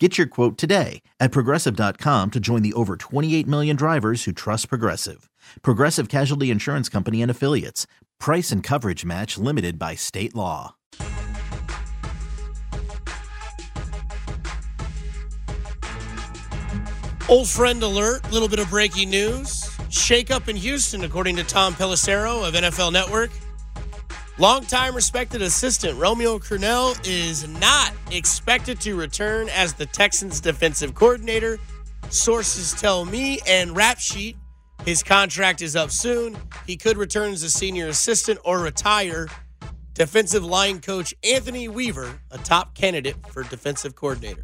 Get your quote today at progressive.com to join the over 28 million drivers who trust Progressive. Progressive Casualty Insurance Company and Affiliates. Price and coverage match limited by state law. Old friend alert, little bit of breaking news. Shake up in Houston, according to Tom Pelissero of NFL Network. Longtime respected assistant Romeo Crennel is not expected to return as the Texans defensive coordinator. Sources tell me and Rap Sheet his contract is up soon. He could return as a senior assistant or retire. Defensive line coach Anthony Weaver, a top candidate for defensive coordinator.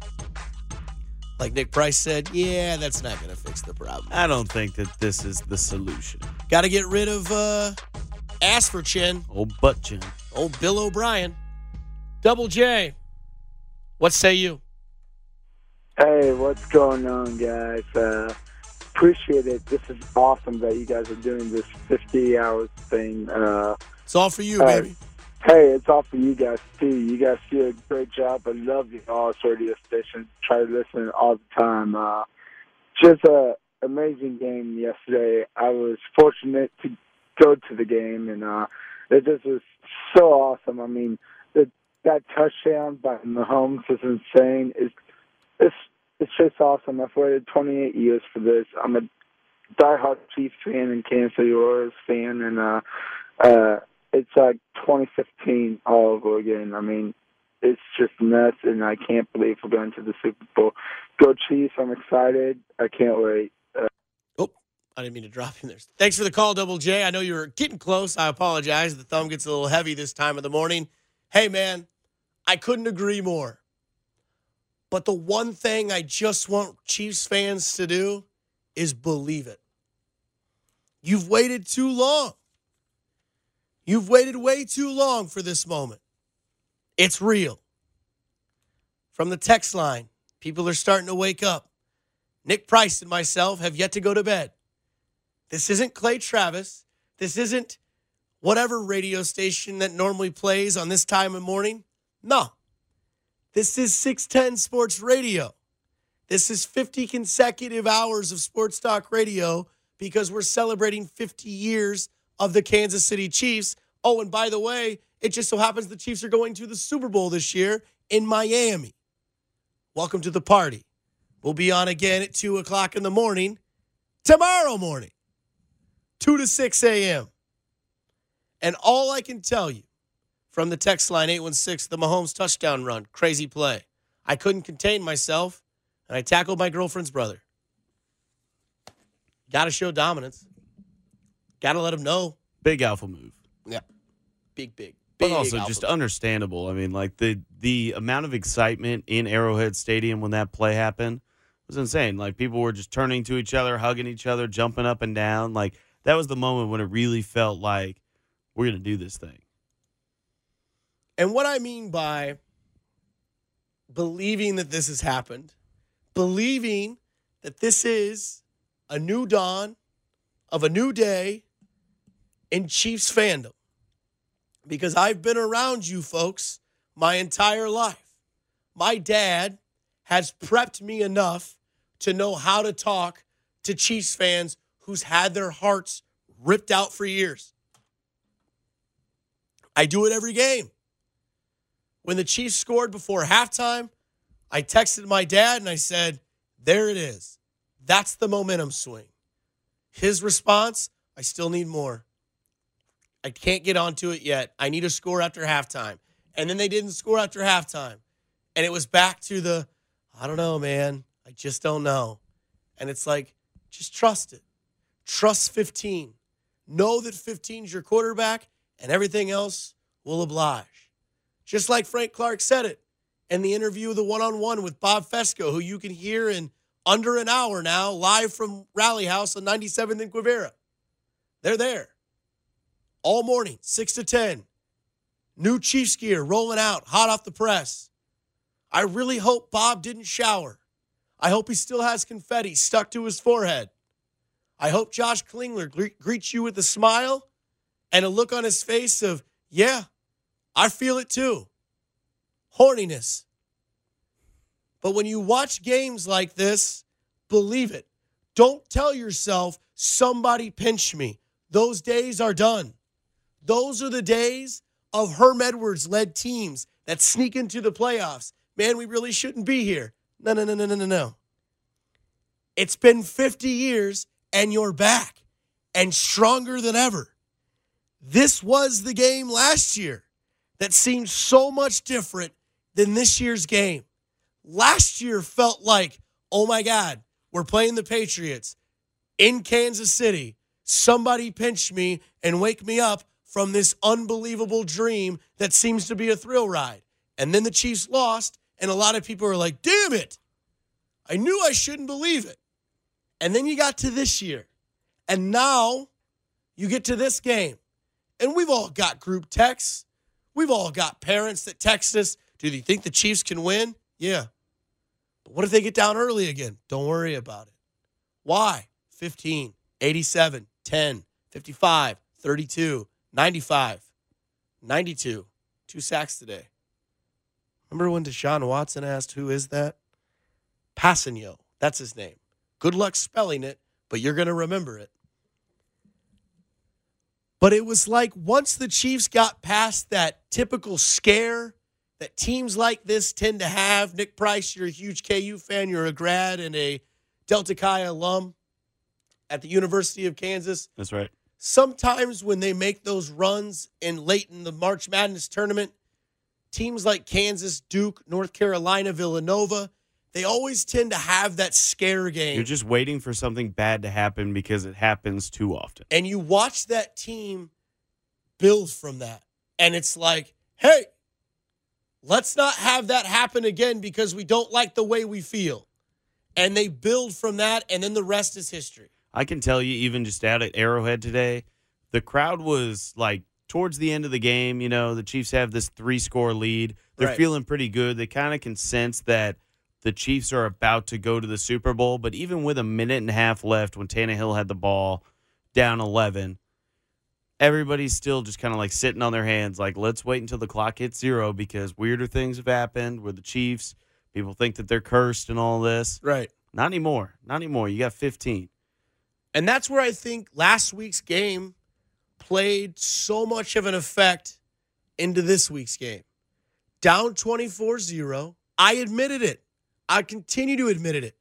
Like Nick Price said, yeah, that's not going to fix the problem. I don't think that this is the solution. Got to get rid of uh, ass for chin, Old butt chin. old Bill O'Brien. Double J, what say you? Hey, what's going on, guys? Uh, appreciate it. This is awesome that you guys are doing this 50 hours thing. Uh, It's all for you, Hey. baby. hey, it's all for you guys, too. You guys do a great job. I love you all radio station. Try to listen all the time. Uh, just a amazing game yesterday. I was fortunate to go to the game, and uh, it just was so awesome. I mean, the, that touchdown by Mahomes is insane. It's it's it's just awesome. I've waited 28 years for this. I'm a diehard Chiefs fan and Kansas City Royals fan, and uh, uh, it's like 2015 all over again. I mean, it's just nuts, and I can't believe we're going to the Super Bowl. Go Chiefs! I'm excited. I can't wait. I didn't mean to drop you there. Thanks for the call, Double J. I know you were getting close. I apologize. The thumb gets a little heavy this time of the morning. Hey, man, I couldn't agree more. But the one thing I just want Chiefs fans to do is believe it. You've waited too long. You've waited way too long for this moment. It's real. From the text line, people are starting to wake up. Nick Price and myself have yet to go to bed. This isn't Clay Travis. This isn't whatever radio station that normally plays on this time of morning. No. This is 610 Sports Radio. This is 50 consecutive hours of sports talk radio because we're celebrating 50 years of the Kansas City Chiefs. Oh, and by the way, it just so happens the Chiefs are going to the Super Bowl this year in Miami. Welcome to the party. We'll be on again at 2 o'clock in the morning tomorrow morning, 2 to 6 a.m. And all I can tell you from the text line 816, the Mahomes touchdown run, crazy play. I couldn't contain myself, and I tackled my girlfriend's brother. Got to show dominance. Got to let him know. Big alpha move. Yeah. Big, big, But big. also just understandable. I mean, like the the amount of excitement in Arrowhead Stadium when that play happened was insane. Like people were just turning to each other, hugging each other, jumping up and down. Like that was the moment when it really felt like we're gonna do this thing. And what I mean by believing that this has happened, believing that this is a new dawn of a new day in Chiefs fandom. Because I've been around you folks my entire life. My dad has prepped me enough to know how to talk to Chiefs fans who's had their hearts ripped out for years. I do it every game. When the Chiefs scored before halftime, I texted my dad and I said, There it is. That's the momentum swing. His response, I still need more. I can't get onto it yet. I need a score after halftime. And then they didn't score after halftime. And it was back to the, I don't know, man. I just don't know. And it's like, just trust it. Trust 15. Know that 15 is your quarterback and everything else will oblige. Just like Frank Clark said it in the interview, the one on one with Bob Fescoe, who you can hear in under an hour now, live from Rally House on 97th and Quivira. They're there. all morning, 6 to 10. New Chiefs gear rolling out, hot off the press. I really hope Bob didn't shower. I hope he still has confetti stuck to his forehead. I hope Josh Klingler gre- greets you with a smile and a look on his face of, yeah, I feel it too. Horniness. But when you watch games like this, believe it. Don't tell yourself, somebody pinch me. Those days are done. Those are the days of Herm Edwards led teams that sneak into the playoffs. Man, we really shouldn't be here. No, no, no, no, no, no, no. It's been 50 years and you're back and stronger than ever. This was the game last year that seemed so much different than this year's game. Last year felt like, oh my God, we're playing the Patriots in Kansas City. Somebody pinch me and wake me up from this unbelievable dream that seems to be a thrill ride. And then the Chiefs lost, and a lot of people are like, damn it. I knew I shouldn't believe it. And then you got to this year. And now you get to this game. And we've all got group texts. We've all got parents that text us. Do you think the Chiefs can win? Yeah. But what if they get down early again? Don't worry about it. Why? 15, 87, 10, 55, 32, 95, 92. Two sacks today. Remember when Deshaun Watson asked, Who is that? Kpassagnon. That's his name. Good luck spelling it, but you're going to remember it. But it was like once the Chiefs got past that typical scare that teams like this tend to have. Nick Price, you're a huge KU fan, you're a grad and a Delta Chi alum at the University of Kansas. That's right. Sometimes when they make those runs in late in the March Madness tournament, teams like Kansas, Duke, North Carolina, Villanova, they always tend to have that scare game. You're just waiting for something bad to happen because it happens too often. and you watch that team build from that. And it's like, hey, let's not have that happen again because we don't like the way we feel. And they build from that, and then the rest is history. I can tell you, even just out at Arrowhead today, the crowd was like towards the end of the game. You know, the Chiefs have this three score lead. They're Right. feeling pretty good. They kind of can sense that the Chiefs are about to go to the Super Bowl. But even with a minute and a half left, when Tannehill had the ball down 11, everybody's still just kind of like sitting on their hands, like, let's wait until the clock hits zero because weirder things have happened with the Chiefs. People think that they're cursed and all this. Right. Not anymore. Not anymore. You got 15. And that's where I think last week's game played so much of an effect into this week's game. Down 24 0. I admitted it. I continue to admit it.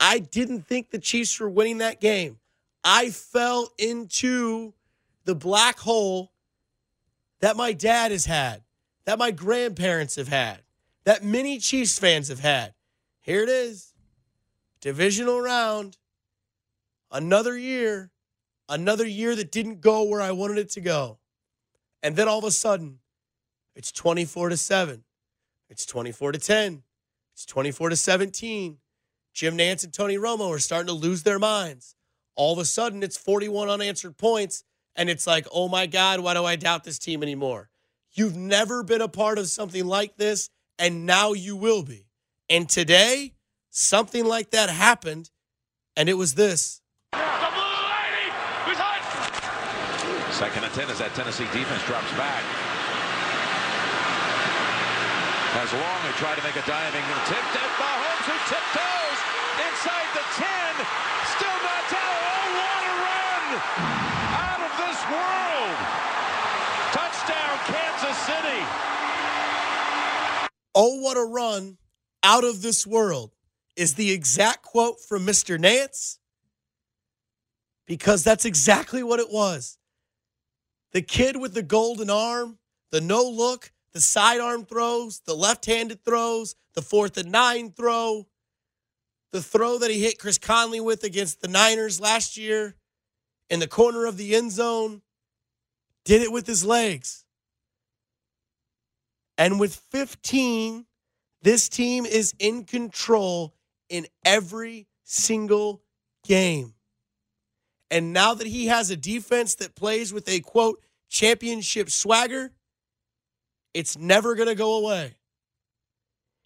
I didn't think the Chiefs were winning that game. I fell into the black hole that my dad has had, that my grandparents have had, that many Chiefs fans have had. Here it is divisional round another year, another year that didn't go where I wanted it to go. And then all of a sudden, it's 24 to 7. It's 24 to 10. It's 24 to 17. Jim Nantz and Tony Romo are starting to lose their minds. All of a sudden, it's 41 unanswered points. And it's like, oh my God, why do I doubt this team anymore? You've never been a part of something like this, and now you will be. And today, something like that happened, and it was this. Second and 10 as that Tennessee defense drops back. As long they try to make a diving tip. And Mahomes who tiptoes inside the 10. Still not down. Oh, what a run! Out of this world. Touchdown, Kansas City. Oh, what a run out of this world is the exact quote from Mr. Nantz because that's exactly what it was. The kid with the golden arm, the no look, the sidearm throws, the left handed throws, the fourth and nine throw, the throw that he hit Chris Conley with against the Niners last year in the corner of the end zone, did it with his legs. And with 15, this team is in control in every single game. And now that he has a defense that plays with a quote, championship swagger, it's never going to go away.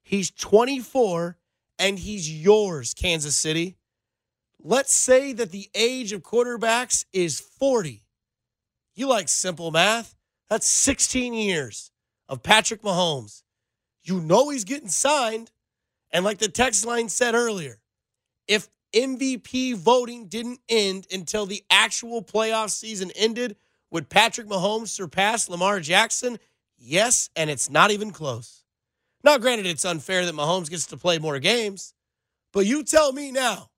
He's 24 and he's yours, Kansas City. Let's say that the age of quarterbacks is 40. You like simple math? That's 16 years of Patrick Mahomes. You know he's getting signed. And like the text line said earlier, if MVP voting didn't end until the actual playoff season ended, would Patrick Mahomes surpass Lamar Jackson? Yes, and it's not even close. Now, granted, it's unfair that Mahomes gets to play more games, but you tell me now.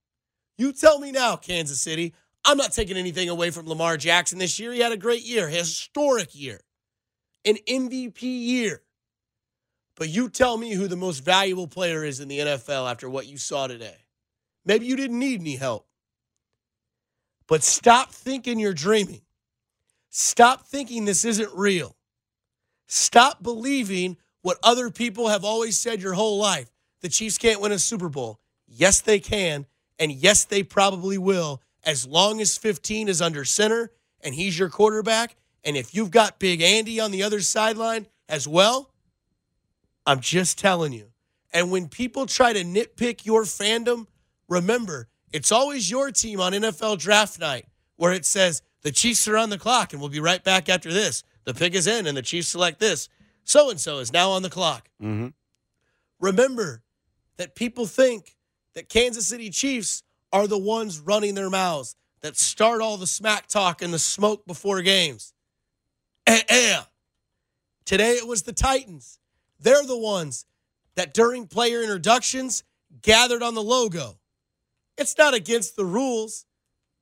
You tell me now, Kansas City. I'm not taking anything away from Lamar Jackson this year. He had a great year, historic year, an MVP year. But you tell me who the most valuable player is in the NFL after what you saw today. Maybe you didn't need any help. But stop thinking you're dreaming. Stop thinking this isn't real. Stop believing what other people have always said your whole life the Chiefs can't win a Super Bowl. Yes, they can. And yes, they probably will, as long as 15 is under center and he's your quarterback. And if you've got Big Andy on the other sideline as well, I'm just telling you. And when people try to nitpick your fandom, remember, it's always your team on NFL draft night where it says the Chiefs are on the clock and we'll be right back after this. The pick is in and the Chiefs select this. So and so is now on the clock. Mm-hmm. Remember that people think that Kansas City Chiefs are the ones running their mouths that start all the smack talk and the smoke before games. Eh, eh. Today it was the Titans. They're the ones that during player introductions gathered on the logo. It's not against the rules,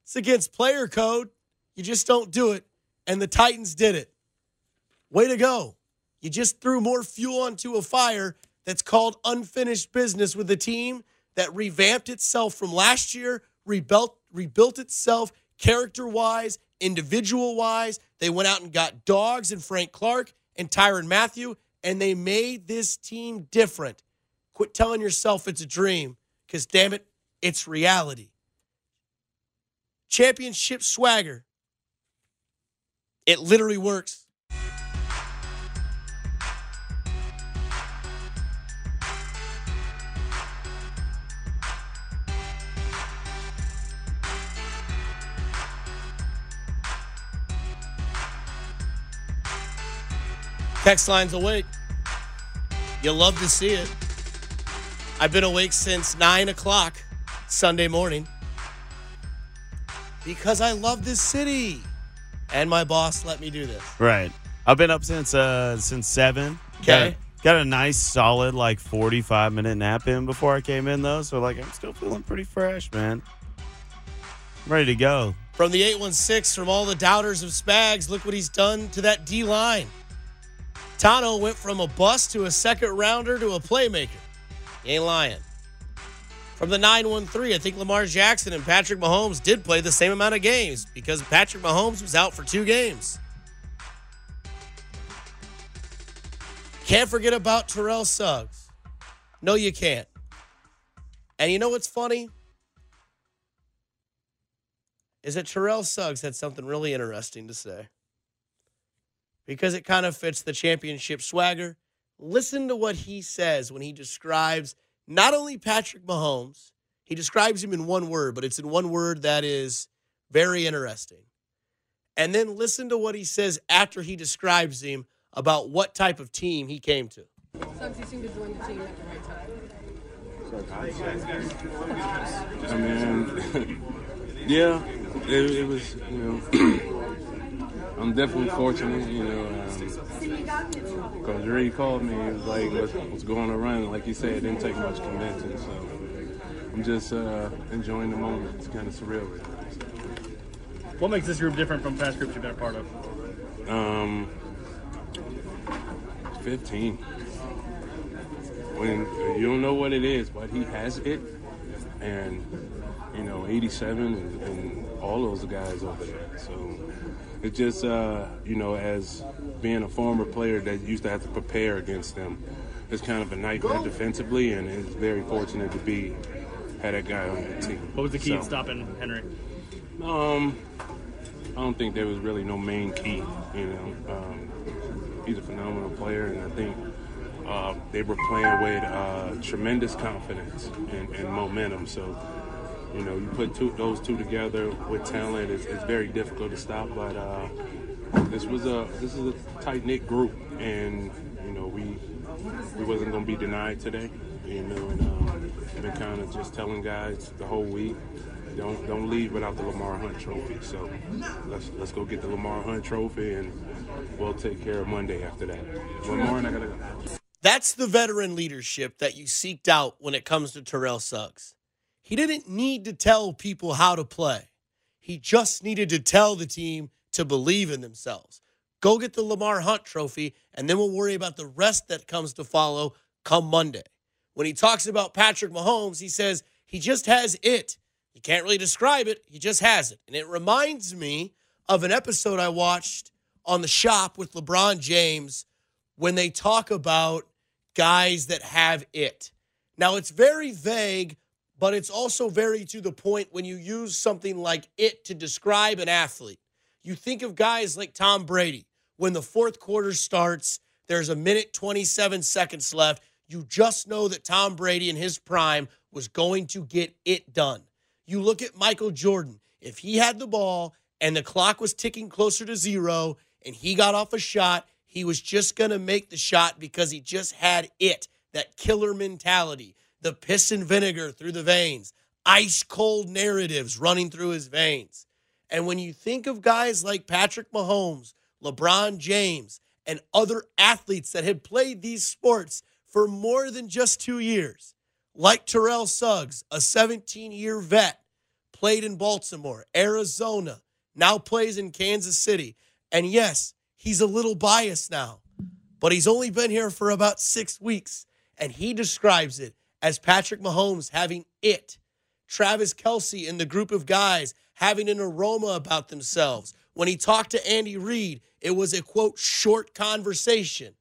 it's against player code. You just don't do it. And the Titans did it. Way to go. You just threw more fuel onto a fire that's called unfinished business with a team that revamped itself from last year, rebuilt, rebuilt itself character wise, individual wise. They went out and got dogs and Frank Clark and Tyrann Mathieu, and they made this team different. Quit telling yourself it's a dream, because damn it, it's reality. Championship swagger. It literally works. Text line's awake. You'll love to see it. I've been awake since 9 o'clock Sunday morning because I love this city. And my boss let me do this. Right. I've been up since uh since seven. Okay. Got, got a nice solid like forty five minute nap in before I came in though, so like I'm still feeling pretty fresh, man. I'm ready to go. From the 816, from all the doubters of Spags, look what he's done to that D line. Tanoh went from a bust to a second rounder to a playmaker. He ain't lying. From the 913, I think Lamar Jackson and Patrick Mahomes did play the same amount of games because Patrick Mahomes was out for two games. Can't forget about Terrell Suggs. No, you can't. And you know what's funny? Is that Terrell Suggs had something really interesting to say. Because it kind of fits the championship swagger. Listen to what he says when he describes not only Patrick Mahomes, he describes him in one word, but it's in one word that is very interesting. And then listen to what he says after he describes him about what type of team he came to. Suggs, you seem to join the team at the right time. I mean, yeah, it, it was, you know, I'm definitely fortunate, you know, because Ray called me, he was like, what's, what's going run? Like you said, it didn't take much convincing, so I'm just uh, enjoying the moment. It's kind of surreal right now. What makes this group different from past groups you've been a part of? Um, 15. When you don't know what it is, but he has it, and you know, 87 and, and all those guys over there. So it's just, uh, you know, as being a former player that used to have to prepare against them, it's kind of a nightmare defensively, and it's very fortunate to be had that guy on that team. What was the key So, to stopping Henry? Um, I don't think there was really no main key. You know, um, he's a phenomenal player, and I think uh, they were playing with uh, tremendous confidence and, and, momentum. So, you know, you put two, those two together with talent, it's, it's very difficult to stop. But uh, this was a this is a tight knit group, and you know we we wasn't going to be denied today. You know, and um, been kind of just telling guys the whole week don't don't leave without the Lamar Hunt Trophy. So let's let's go get the Lamar Hunt Trophy, and we'll take care of Monday after that. And I gotta go. That's the veteran leadership that you seeked out when it comes to Terrell Suggs. He didn't need to tell people how to play. He just needed to tell the team to believe in themselves. Go get the Lamar Hunt trophy, and then we'll worry about the rest that comes to follow come Monday. When he talks about Patrick Mahomes, he says he just has it. You can't really describe it, he just has it. And it reminds me of an episode I watched on the shop with LeBron James when they talk about guys that have it. Now, it's very vague, but it's also very to the point when you use something like it to describe an athlete. You think of guys like Tom Brady. When the fourth quarter starts, there's a minute 27 seconds left. You just know that Tom Brady in his prime was going to get it done. You look at Michael Jordan. If he had the ball and the clock was ticking closer to zero and he got off a shot, he was just going to make the shot because he just had it that killer mentality, the piss and vinegar through the veins, ice cold narratives running through his veins. And when you think of guys like Patrick Mahomes, LeBron James, and other athletes that had played these sports for more than just two years, like Terrell Suggs, a 17 year vet, played in Baltimore, Arizona, now plays in Kansas City. And yes, he's a little biased now, but he's only been here for about six weeks. And he describes it as Patrick Mahomes having it. Travis Kelce and the group of guys having an aroma about themselves. When he talked to Andy Reid, it was a quote, short conversation.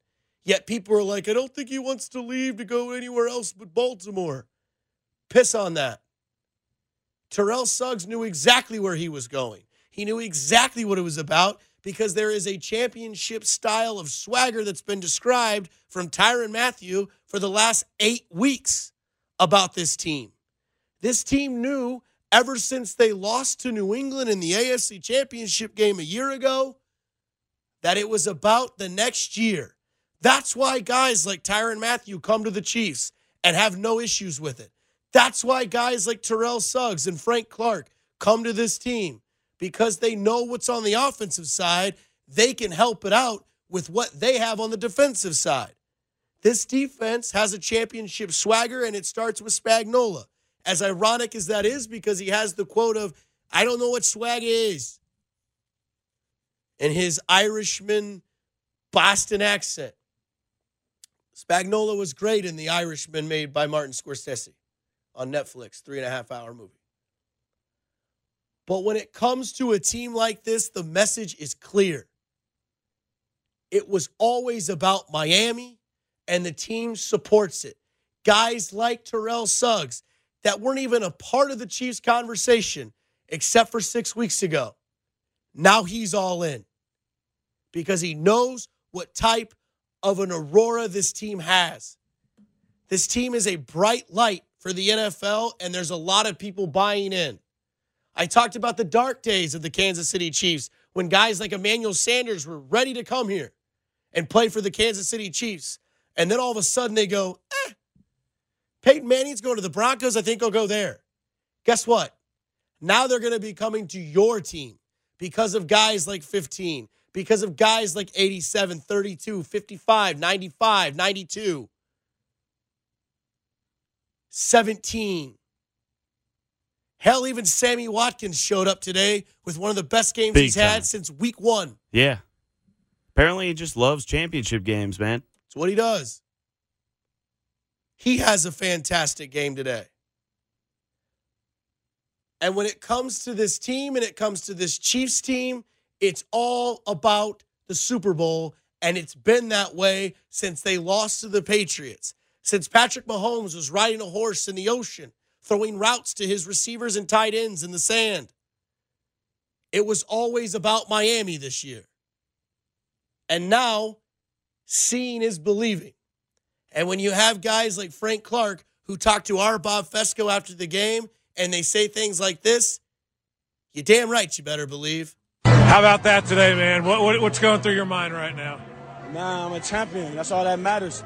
Yet people are like, I don't think he wants to leave to go anywhere else but Baltimore. Piss on that. Terrell Suggs knew exactly where he was going. He knew exactly what it was about because there is a championship style of swagger that's been described from Tyrann Mathieu for the last eight weeks about this team. This team knew ever since they lost to New England in the AFC Championship game a year ago that it was about the next year. That's why guys like Tyrann Mathieu come to the Chiefs and have no issues with it. That's why guys like Terrell Suggs and Frank Clark come to this team because they know what's on the offensive side. They can help it out with what they have on the defensive side. This defense has a championship swagger, and it starts with Spagnuolo. As ironic as that is, because he has the quote of, I don't know what swag is. And his Irishman Boston accent. Spagnuolo was great in The Irishman made by Martin Scorsese on Netflix, three and a half hour movie. But when it comes to a team like this, the message is clear. It was always about Miami, and the team supports it. Guys like Terrell Suggs that weren't even a part of the Chiefs conversation except for six weeks ago. Now he's all in because he knows what type of an aurora this team has. This team is a bright light for the NFL, and there's a lot of people buying in. I talked about the dark days of the Kansas City Chiefs when guys like Emmanuel Sanders were ready to come here and play for the Kansas City Chiefs. And then all of a sudden they go, eh, Peyton Manning's going to the Broncos. I think he'll go there. Guess what? Now they're going to be coming to your team because of guys like 15, because of guys like 87, 32, 55, 95, 92, 17. Hell, even Sammy Watkins showed up today with one of the best games Big he's time. had since week one. Yeah. Apparently, he just loves championship games, man. It's what he does. He has a fantastic game today. And when it comes to this team and it comes to this Chiefs team, it's all about the Super Bowl. And it's been that way since they lost to the Patriots. Since Patrick Mahomes was riding a horse in the ocean, throwing routes to his receivers and tight ends in the sand. it was always about Miami this year. And now, seeing is believing. And when you have guys like Frank Clark who talk to our Bob Fescoe after the game and they say things like this, you damn right you better believe. How about that today, man? What, what, what's going through your mind right now? Man, I'm a champion. That's all that matters.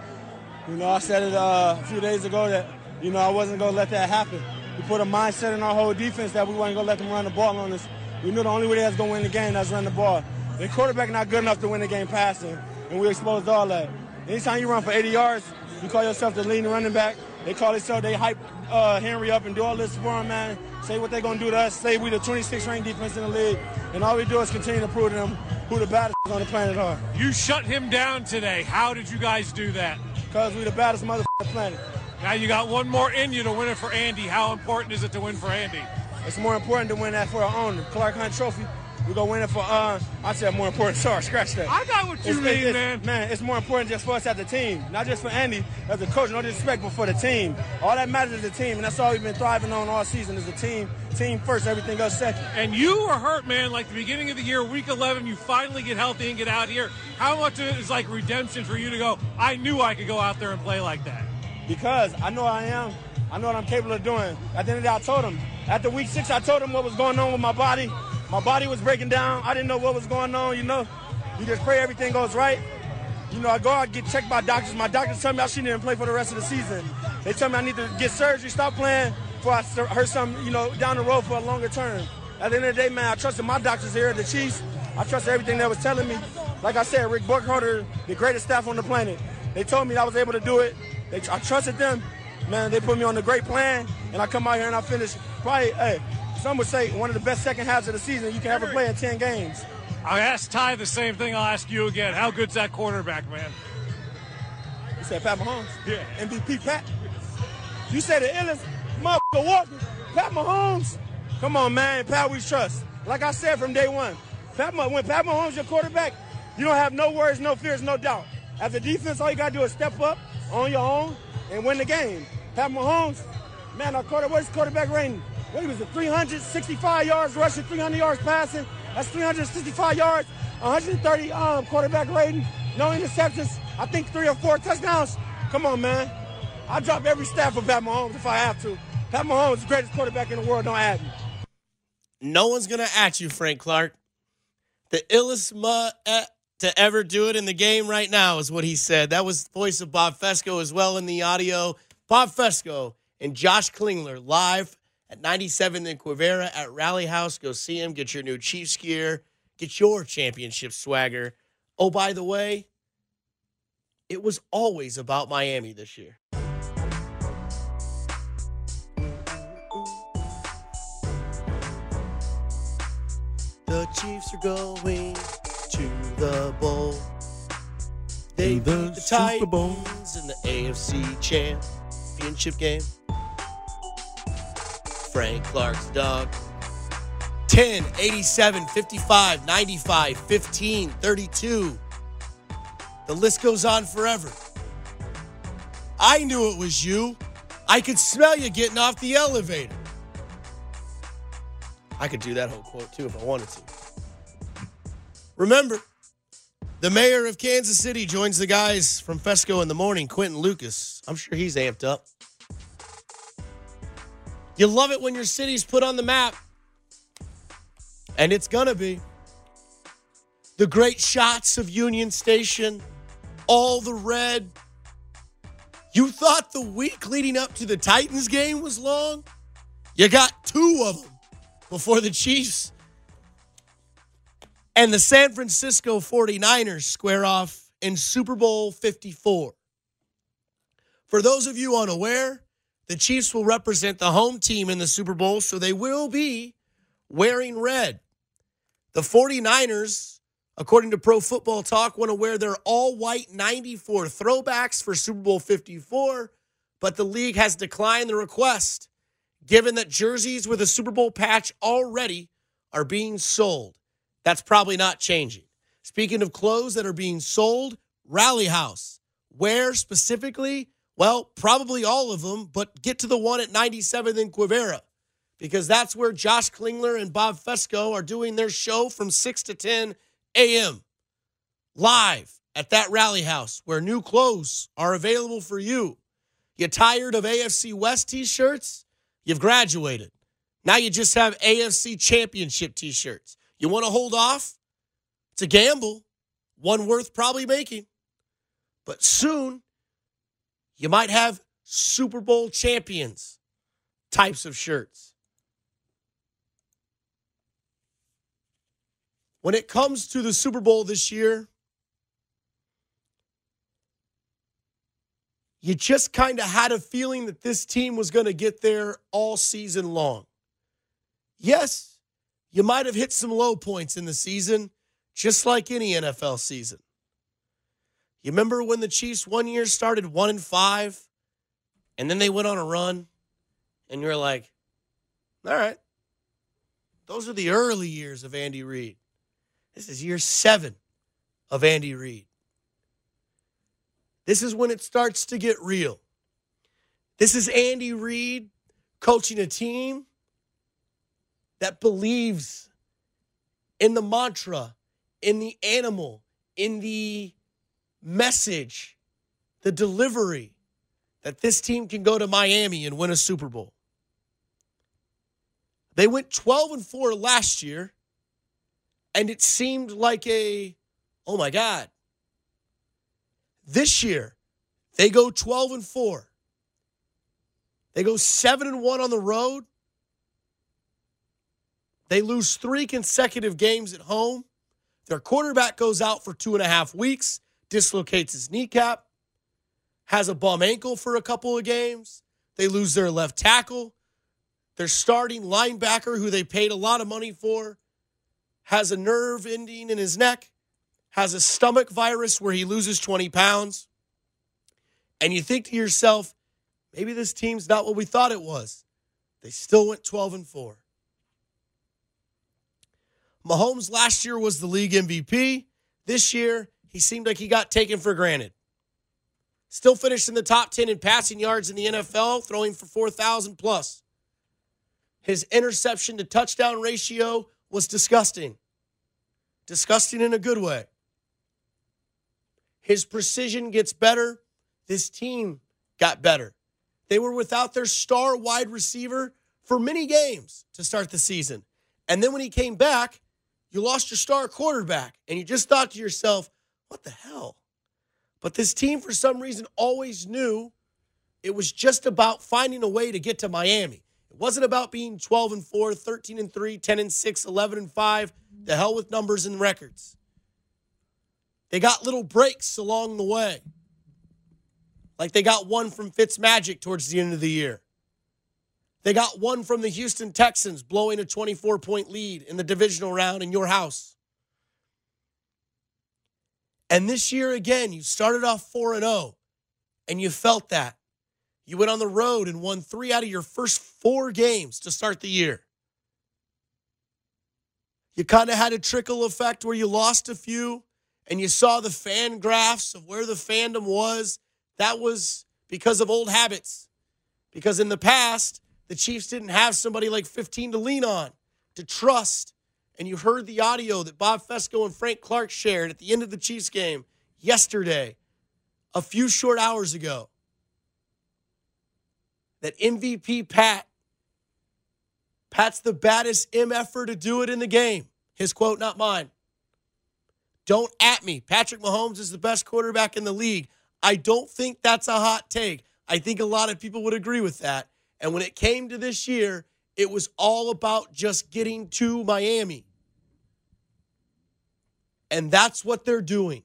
You know, I said it uh, a few days ago that, you know, I wasn't going to let that happen. We put a mindset in our whole defense that we weren't going to let them run the ball on us. We knew the only way they was going to win the game was run the ball. The quarterback not good enough to win the game passing, and we exposed all that. Anytime you run for 80 yards, you call yourself the leading running back. They call themselves, they hype uh, Henry up and do all this for him, man. Say what they're going to do to us. Say we the 26th ranked defense in the league. And all we do is continue to prove to them who the baddest on the planet are. You shut him down today. How did you guys do that? Because we the baddest mother planet. Now you got one more in you to win it for Andy. How important is it to win for Andy? It's more important to win that for our own Clark Hunt Trophy. We're gonna win it for uh I said more important, sorry, scratch that. I got what you It's- mean, it's- man. Man, it's more important just for us as a team, not just for Andy as a coach. No disrespect, but for the team. All that matters is the team, and that's all we've been thriving on all season is the team. Team first, everything else second. And you were hurt, man. Like the beginning of the year, week 11, you finally get healthy and get out here. How much of it is like redemption for you to go? I knew I could go out there and play like that. Because I know I am. I know what I'm capable of doing. At the end of the day, I told him. After week six, I told him what was going on with my body. My body was breaking down. I didn't know what was going on, you know. You just pray everything goes right. You know, I go out get checked by doctors. My doctors tell me I shouldn't even play for the rest of the season. They tell me I need to get surgery, stop playing, before I hurt something, you know, down the road for a longer term. At the end of the day, man, I trusted my doctors here, at the Chiefs. I trusted everything they was telling me. Like I said, Rick Burkholder, the greatest staff on the planet. They told me I was able to do it. They, I trusted them. Man, they put me on a great plan, and I come out here and I finish probably, hey, some would say one of the best second halves of the season you can ever play in 10 games. I asked Ty the same thing. I'll ask you again. How good's that quarterback, man? You said Pat Mahomes? Yeah. MVP Pat? You said the illest motherfucker walking. Pat Mahomes? Come on, man. Pat, we trust. Like I said from day one, Pat, when Pat Mahomes your quarterback, you don't have no worries, no fears, no doubt. As a defense, all you got to do is step up on your own and win the game. Pat Mahomes, man, our quarter, what's quarterback rating? What was it, 365 yards rushing, 300 yards passing? That's 365 yards, 130 um, quarterback rating, no interceptions. I think three or four touchdowns. Come on, man. I'll drop every staff for Pat Mahomes if I have to. Pat Mahomes is the greatest quarterback in the world. Don't add me. No one's going to at you, Frank Clark. The illest mu- to ever do it in the game right now is what he said. That was the voice of Bob Fescoe as well in the audio. Bob Fescoe and Josh Klingler live at 97 in Quivira at Rally House. Go see him. Get your new Chiefs gear. Get your championship swagger. Oh, by the way, it was always about Miami this year. The Chiefs are going the bowl. They beat the Titans in the AFC Championship game. Frank Clark's dog. 10, 87, 55, 95, 15, 32. The list goes on forever. I knew it was you. I could smell you getting off the elevator. I could do that whole quote too if I wanted to. Remember, the mayor of Kansas City joins the guys from Fescoe in the morning, Quinton Lucas. I'm sure he's amped up. You love it when your city's put on the map. And it's going to be. The great shots of Union Station, all the red. You thought the week leading up to the Titans game was long? You got two of them before the Chiefs and the San Francisco 49ers square off in Super Bowl 54. For those of you unaware, the Chiefs will represent the home team in the Super Bowl, so they will be wearing red. The 49ers, according to Pro Football Talk, want to wear their all white 94 throwbacks for Super Bowl 54, but the league has declined the request given that jerseys with a Super Bowl patch already are being sold. That's probably not changing. Speaking of clothes that are being sold, Rally House. Where specifically? Well, probably all of them, but get to the one at 97th in Quivira because that's where Josh Klingler and Bob Fescoe are doing their show from 6 to 10 a.m. live at that rally house where new clothes are available for you. You tired of AFC West t shirts? You've graduated. Now you just have AFC Championship t shirts. You want to hold off? It's a gamble, one worth probably making. But soon, you might have Super Bowl champions types of shirts. When it comes to the Super Bowl this year, you just kind of had a feeling that this team was going to get there all season long. Yes, you might have hit some low points in the season, just like any NFL season. You remember when the Chiefs one year started one and five, and then they went on a run, and you're like, all right, those are the early years of Andy Reid. This is year seven of Andy Reid. This is when it starts to get real. This is Andy Reid coaching a team that believes in the mantra, in the animal, in the message, the delivery that this team can go to Miami and win a Super Bowl. They went 12 and 4 last year, and it seemed like a, oh my God. This year, they go 12 and 4. They go 7 and 1 on the road. They lose three consecutive games at home. Their quarterback goes out for two and a half weeks, dislocates his kneecap, has a bum ankle for a couple of games. They lose their left tackle. Their starting linebacker, who they paid a lot of money for, has a nerve ending in his neck, has a stomach virus where he loses 20 pounds. And you think to yourself, maybe this team's not what we thought it was. They still went 12 and 4. Mahomes last year was the league MVP. This year, he seemed like he got taken for granted. Still finished in the top 10 in passing yards in the NFL, throwing for 4,000 plus. His interception to touchdown ratio was disgusting. Disgusting in a good way. His precision gets better. This team got better. They were without their star wide receiver for many games to start the season. And then when he came back, you lost your star quarterback, and you just thought to yourself, what the hell? But this team, for some reason, always knew it was just about finding a way to get to Miami. It wasn't about being 12 and 4, 13 and 3, 10 and 6, 11 and 5. The hell with numbers and records. They got little breaks along the way. Like they got one from Fitzmagic towards the end of the year. They got one from the Houston Texans blowing a 24 point lead in the divisional round in your house. And this year again, you started off 4 and 0 and you felt that. You went on the road and won 3 out of your first 4 games to start the year. You kind of had a trickle effect where you lost a few and you saw the fan graphs of where the fandom was. That was because of old habits. Because in the past, the Chiefs didn't have somebody like 15 to lean on, to trust. And you heard the audio that Bob Fescoe and Frank Clark shared at the end of the Chiefs game yesterday, a few short hours ago. That MVP Pat, Pat's the baddest MFer to do it in the game. His quote, not mine. Don't at me. Patrick Mahomes is the best quarterback in the league. I don't think that's a hot take. I think a lot of people would agree with that. And when it came to this year, it was all about just getting to Miami. And that's what they're doing.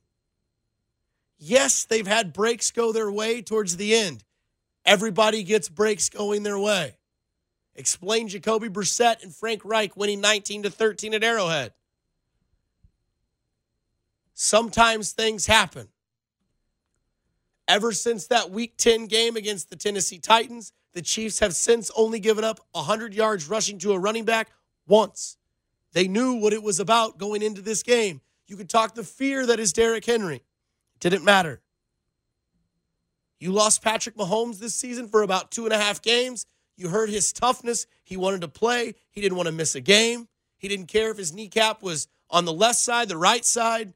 Yes, they've had breaks go their way towards the end. Everybody gets breaks going their way. Explain Jacoby Brissett and Frank Reich winning 19 to 13 at Arrowhead. Sometimes things happen. Ever since that week 10 game against the Tennessee Titans, the Chiefs have since only given up 100 yards rushing to a running back once. They knew what it was about going into this game. You could talk the fear that is Derrick Henry. It didn't matter. You lost Patrick Mahomes this season for about two and a half games. You heard his toughness. He wanted to play. He didn't want to miss a game. He didn't care if his kneecap was on the left side, the right side,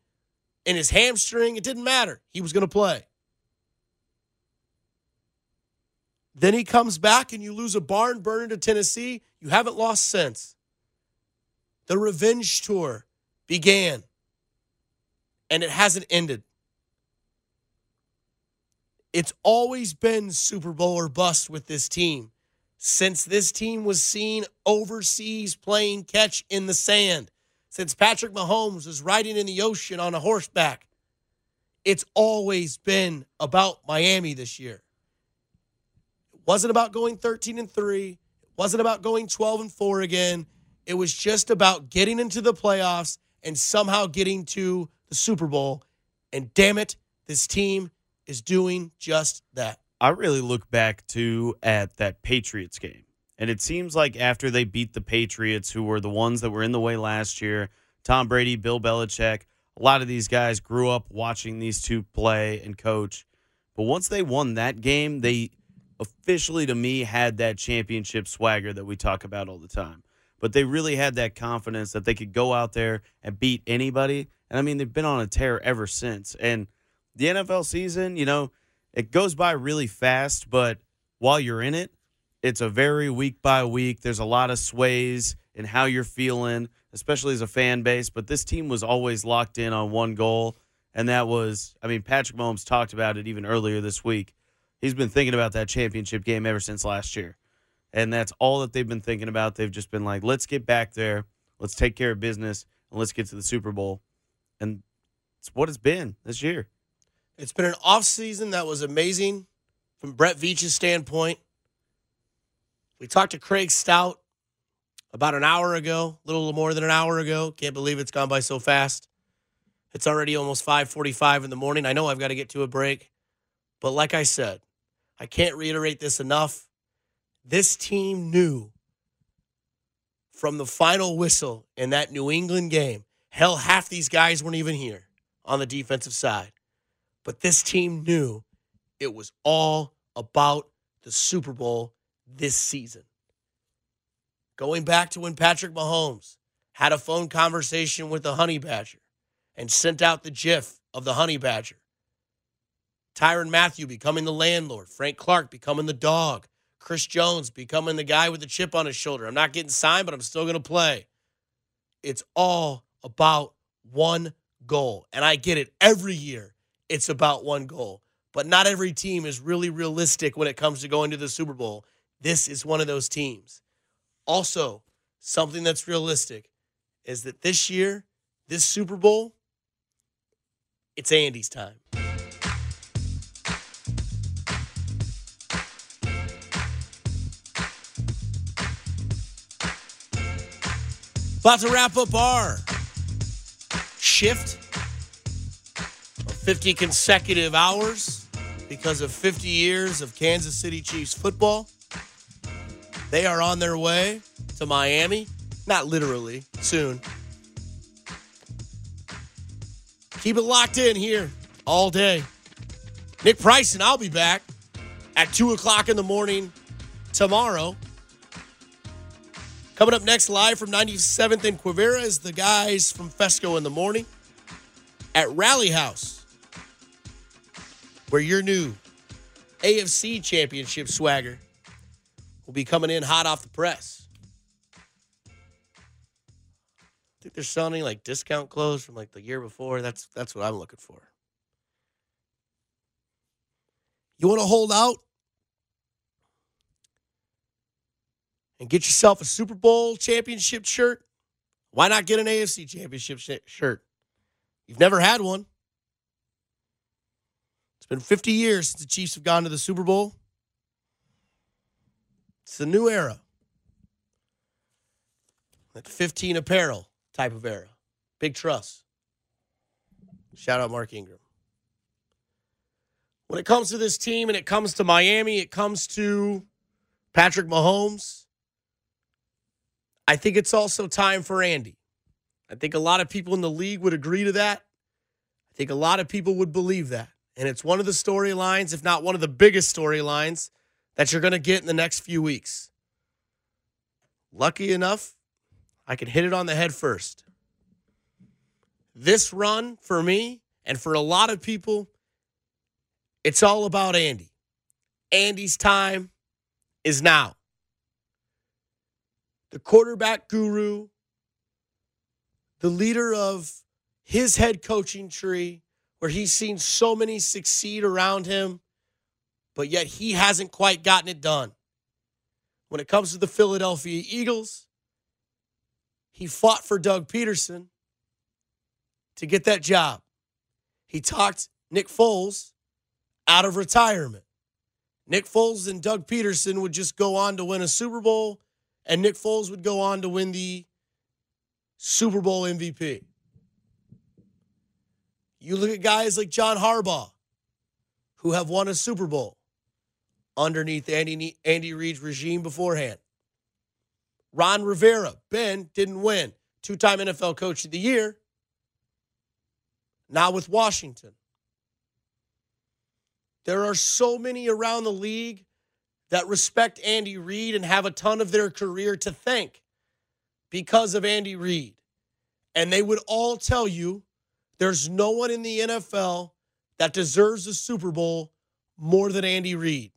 and his hamstring. It didn't matter. He was going to play. Then he comes back and you lose a barn burner to Tennessee. You haven't lost since. The revenge tour began and it hasn't ended. It's always been Super Bowl or bust with this team since this team was seen overseas playing catch in the sand, since Patrick Mahomes was riding in the ocean on a horseback. It's always been about Miami this year. Wasn't about going 13 and 3, it wasn't about going 12 and 4 again. It was just about getting into the playoffs and somehow getting to the Super Bowl. And damn it, this team is doing just that. I really look back to at that Patriots game. And it seems like after they beat the Patriots, who were the ones that were in the way last year, Tom Brady, Bill Belichick, a lot of these guys grew up watching these two play and coach. But once they won that game, they officially, to me, had that championship swagger that we talk about all the time. But they really had that confidence that they could go out there and beat anybody. And I mean, they've been on a tear ever since. And the NFL season, you know, it goes by really fast, but while you're in it, it's a very week by week. There's a lot of sways in how you're feeling, especially as a fan base. But this team was always locked in on one goal, and that was, I mean, Patrick Mahomes talked about it even earlier this week. He's been thinking about that championship game ever since last year. And that's all that they've been thinking about. They've just been like, let's get back there, let's take care of business, and let's get to the Super Bowl. And it's what it's been this year. It's been an offseason that was amazing from Brett Veach's standpoint. We talked to Craig Stout about an hour ago, a little more than an hour ago. Can't believe it's gone by so fast. It's already almost 5:45 in the morning. I know I've got to get to a break. But like I said, I can't reiterate this enough. This team knew from the final whistle in that New England game. Hell, half these guys weren't even here on the defensive side. But this team knew it was all about the Super Bowl this season. Going back to when Patrick Mahomes had a phone conversation with the Honey Badger and sent out the GIF of the Honey Badger. Tyrann Mathieu becoming the landlord, Frank Clark becoming the dog, Chris Jones becoming the guy with the chip on his shoulder. I'm not getting signed, but I'm still going to play. It's all about one goal. And I get it every year. It's about one goal. But not every team is really realistic when it comes to going to the Super Bowl. This is one of those teams. Also, something that's realistic is that this year, this Super Bowl, it's Andy's time. About to wrap up our shift of 50 consecutive hours because of 50 years of Kansas City Chiefs football. They are on their way to Miami. Not literally, soon. Keep it locked in here all day. Nick Price and I'll be back at 2 o'clock in the morning tomorrow. Coming up next, live from 97th and Quivira, is the guys from Fescoe in the morning at Rally House, where your new AFC Championship swagger will be coming in hot off the press. I think they're selling like discount clothes from like the year before. That's that's what I'm looking for. You want to hold out and get yourself a Super Bowl championship shirt? Why not get an AFC championship sh- shirt? You've never had one. It's been 50 years since the Chiefs have gone to the Super Bowl. It's a new era. That 15 apparel type of era. Big trust. Shout out Mark Ingram. When it comes to this team and it comes to Miami, it comes to Patrick Mahomes, I think it's also time for Andy. I think a lot of people in the league would agree to that. I think a lot of people would believe that. And it's one of the storylines, if not one of the biggest storylines, that you're going to get in the next few weeks. lucky enough, I can hit it on the head first. This run for me and for a lot of people, it's all about Andy. Andy's time is now. The quarterback guru, the leader of his head coaching tree, where he's seen so many succeed around him, but yet he hasn't quite gotten it done. When it comes to the Philadelphia Eagles, he fought for Doug Pederson to get that job. He talked Nick Foles out of retirement. Nick Foles and Doug Pederson would just go on to win a Super Bowl, and Nick Foles would go on to win the Super Bowl MVP. You look at guys like John Harbaugh, who have won a Super Bowl underneath Andy, Andy Reid's regime beforehand. Ron Rivera, Ben didn't win. Two time NFL Coach of the Year. Now with Washington. There are so many around the league that respect Andy Reid and have a ton of their career to thank because of Andy Reid. And they would all tell you there's no one in the NFL that deserves a Super Bowl more than Andy Reid.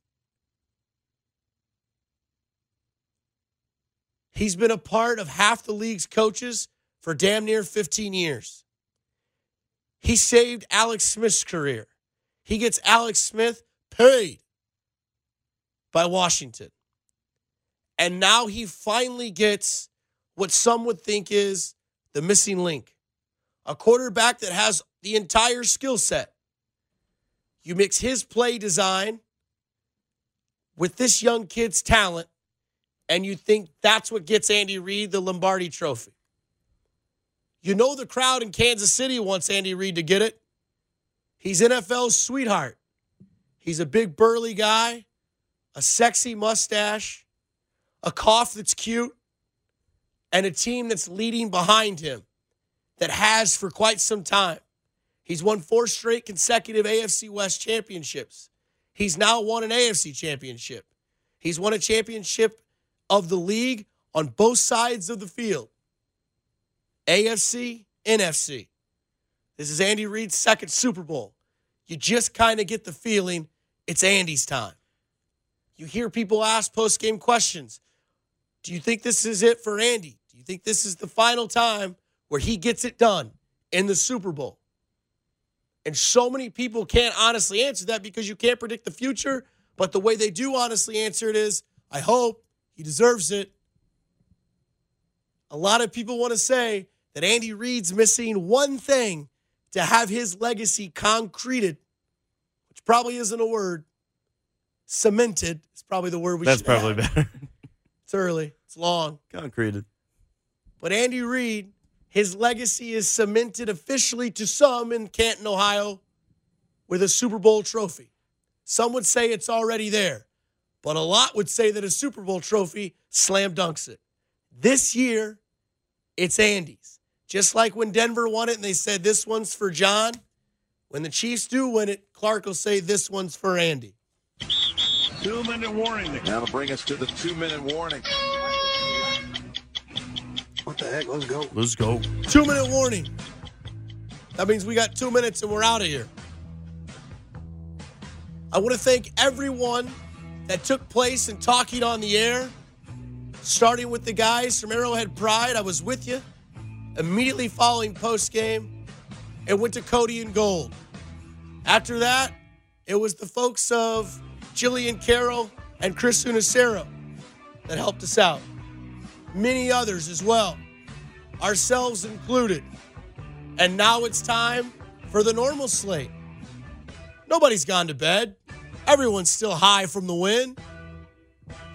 He's been a part of half the league's coaches for damn near 15 years. He saved Alex Smith's career. He gets Alex Smith paid by Washington. And now he finally gets what some would think is the missing link a quarterback that has the entire skill set. You mix his play design with this young kid's talent, and you think that's what gets Andy Reid the Lombardi trophy. You know the crowd in Kansas City wants Andy Reid to get it. He's NFL's sweetheart. He's a big burly guy, a sexy mustache, a cough that's cute, and a team that's leading behind him that has for quite some time. He's won four straight consecutive AFC West championships. He's now won an AFC championship. He's won a championship of the league on both sides of the field AFC, NFC. This is Andy Reid's second Super Bowl. You just kind of get the feeling it's Andy's time. You hear people ask post game questions. Do you think this is it for Andy? Do you think this is the final time where he gets it done in the Super Bowl? And so many people can't honestly answer that because you can't predict the future. But the way they do honestly answer it is I hope he deserves it. A lot of people want to say that Andy Reid's missing one thing to have his legacy concreted, which probably isn't a word. Cemented is probably the word we That's should probably better. It's early, it's long. Concreted. But Andy Reid, his legacy is cemented officially to some in Canton, Ohio, with a Super Bowl trophy. Some would say it's already there, but a lot would say that a Super Bowl trophy slam dunks it. This year, it's Andy's. Just like when Denver won it and they said this one's for John, when the Chiefs do win it, Clark will say this one's for Andy. Two minute warning. That'll bring us to the two minute warning. What the heck? Let's go. Let's go. Two minute warning. That means we got two minutes and we're out of here. I want to thank everyone that took place in talking on the air, starting with the guys from Arrowhead Pride. I was with you immediately following post game and went to Cody and Gold. After that, it was the folks of Jillian Carroll and Chris Unicero that helped us out. Many others as well, ourselves included. And now it's time for the normal slate. Nobody's gone to bed. Everyone's still high from the win.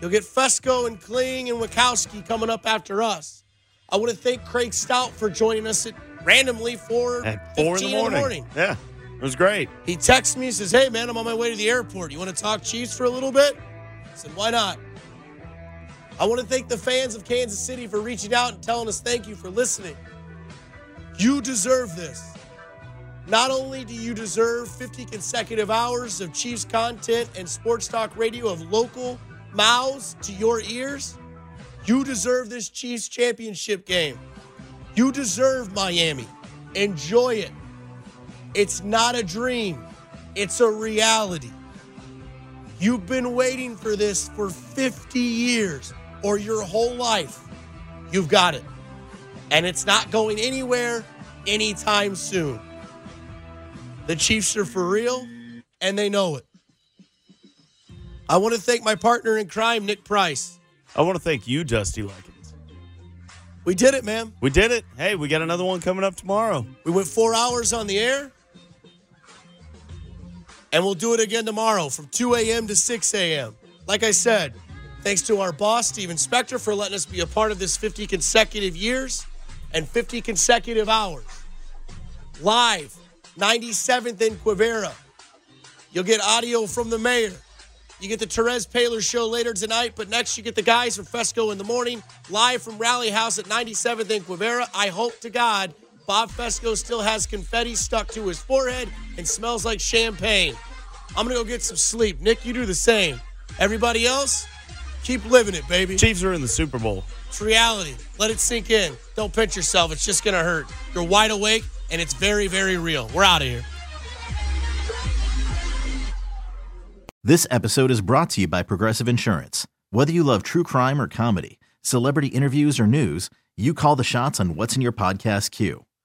You'll get Fescoe and Kling and Wachowski coming up after us. I want to thank Craig Stout for joining us at randomly four At four in the 15 morning. Yeah, it was great. He texts me, says, Hey man, I'm on my way to the airport. You want to talk Chiefs for a little bit? I said, Why not? I want to thank the fans of Kansas City for reaching out and telling us thank you for listening. You deserve this. Not only do you deserve 50 consecutive hours of Chiefs content and sports talk radio of local mouths to your ears, You deserve this Chiefs championship game. You deserve Miami. Enjoy it. It's not a dream, it's a reality. You've been waiting for this for 50 years or your whole life. You've got it. And it's not going anywhere anytime soon. The Chiefs are for real, and they know it. I want to thank my partner in crime, Nick Price. I want to thank you, Dusty Likens. We did it, man. We did it. Hey, we got another one coming up tomorrow. We went four hours on the air. And we'll do it again tomorrow from 2 a.m. to 6 a.m. Like I said, thanks to our boss, Steven Spector, for letting us be a part of this 50 consecutive years and 50 consecutive hours. Live, 97th in Quivira. You'll get audio from the mayor. You get the Therese Paler show later tonight, but next you get the guys from Fescoe in the morning, live from Rally House at 97th in Quivira. I hope to God Bob Fescoe still has confetti stuck to his forehead and smells like champagne. I'm going to go get some sleep. Nick, you do the same. Everybody else, keep living it, baby. Chiefs are in the Super Bowl. It's reality. Let it sink in. Don't pinch yourself. It's just going to hurt. You're wide awake, and it's very, very real. We're out of here. This episode is brought to you by Progressive Insurance. Whether you love true crime or comedy, celebrity interviews or news, you call the shots on what's in your podcast queue.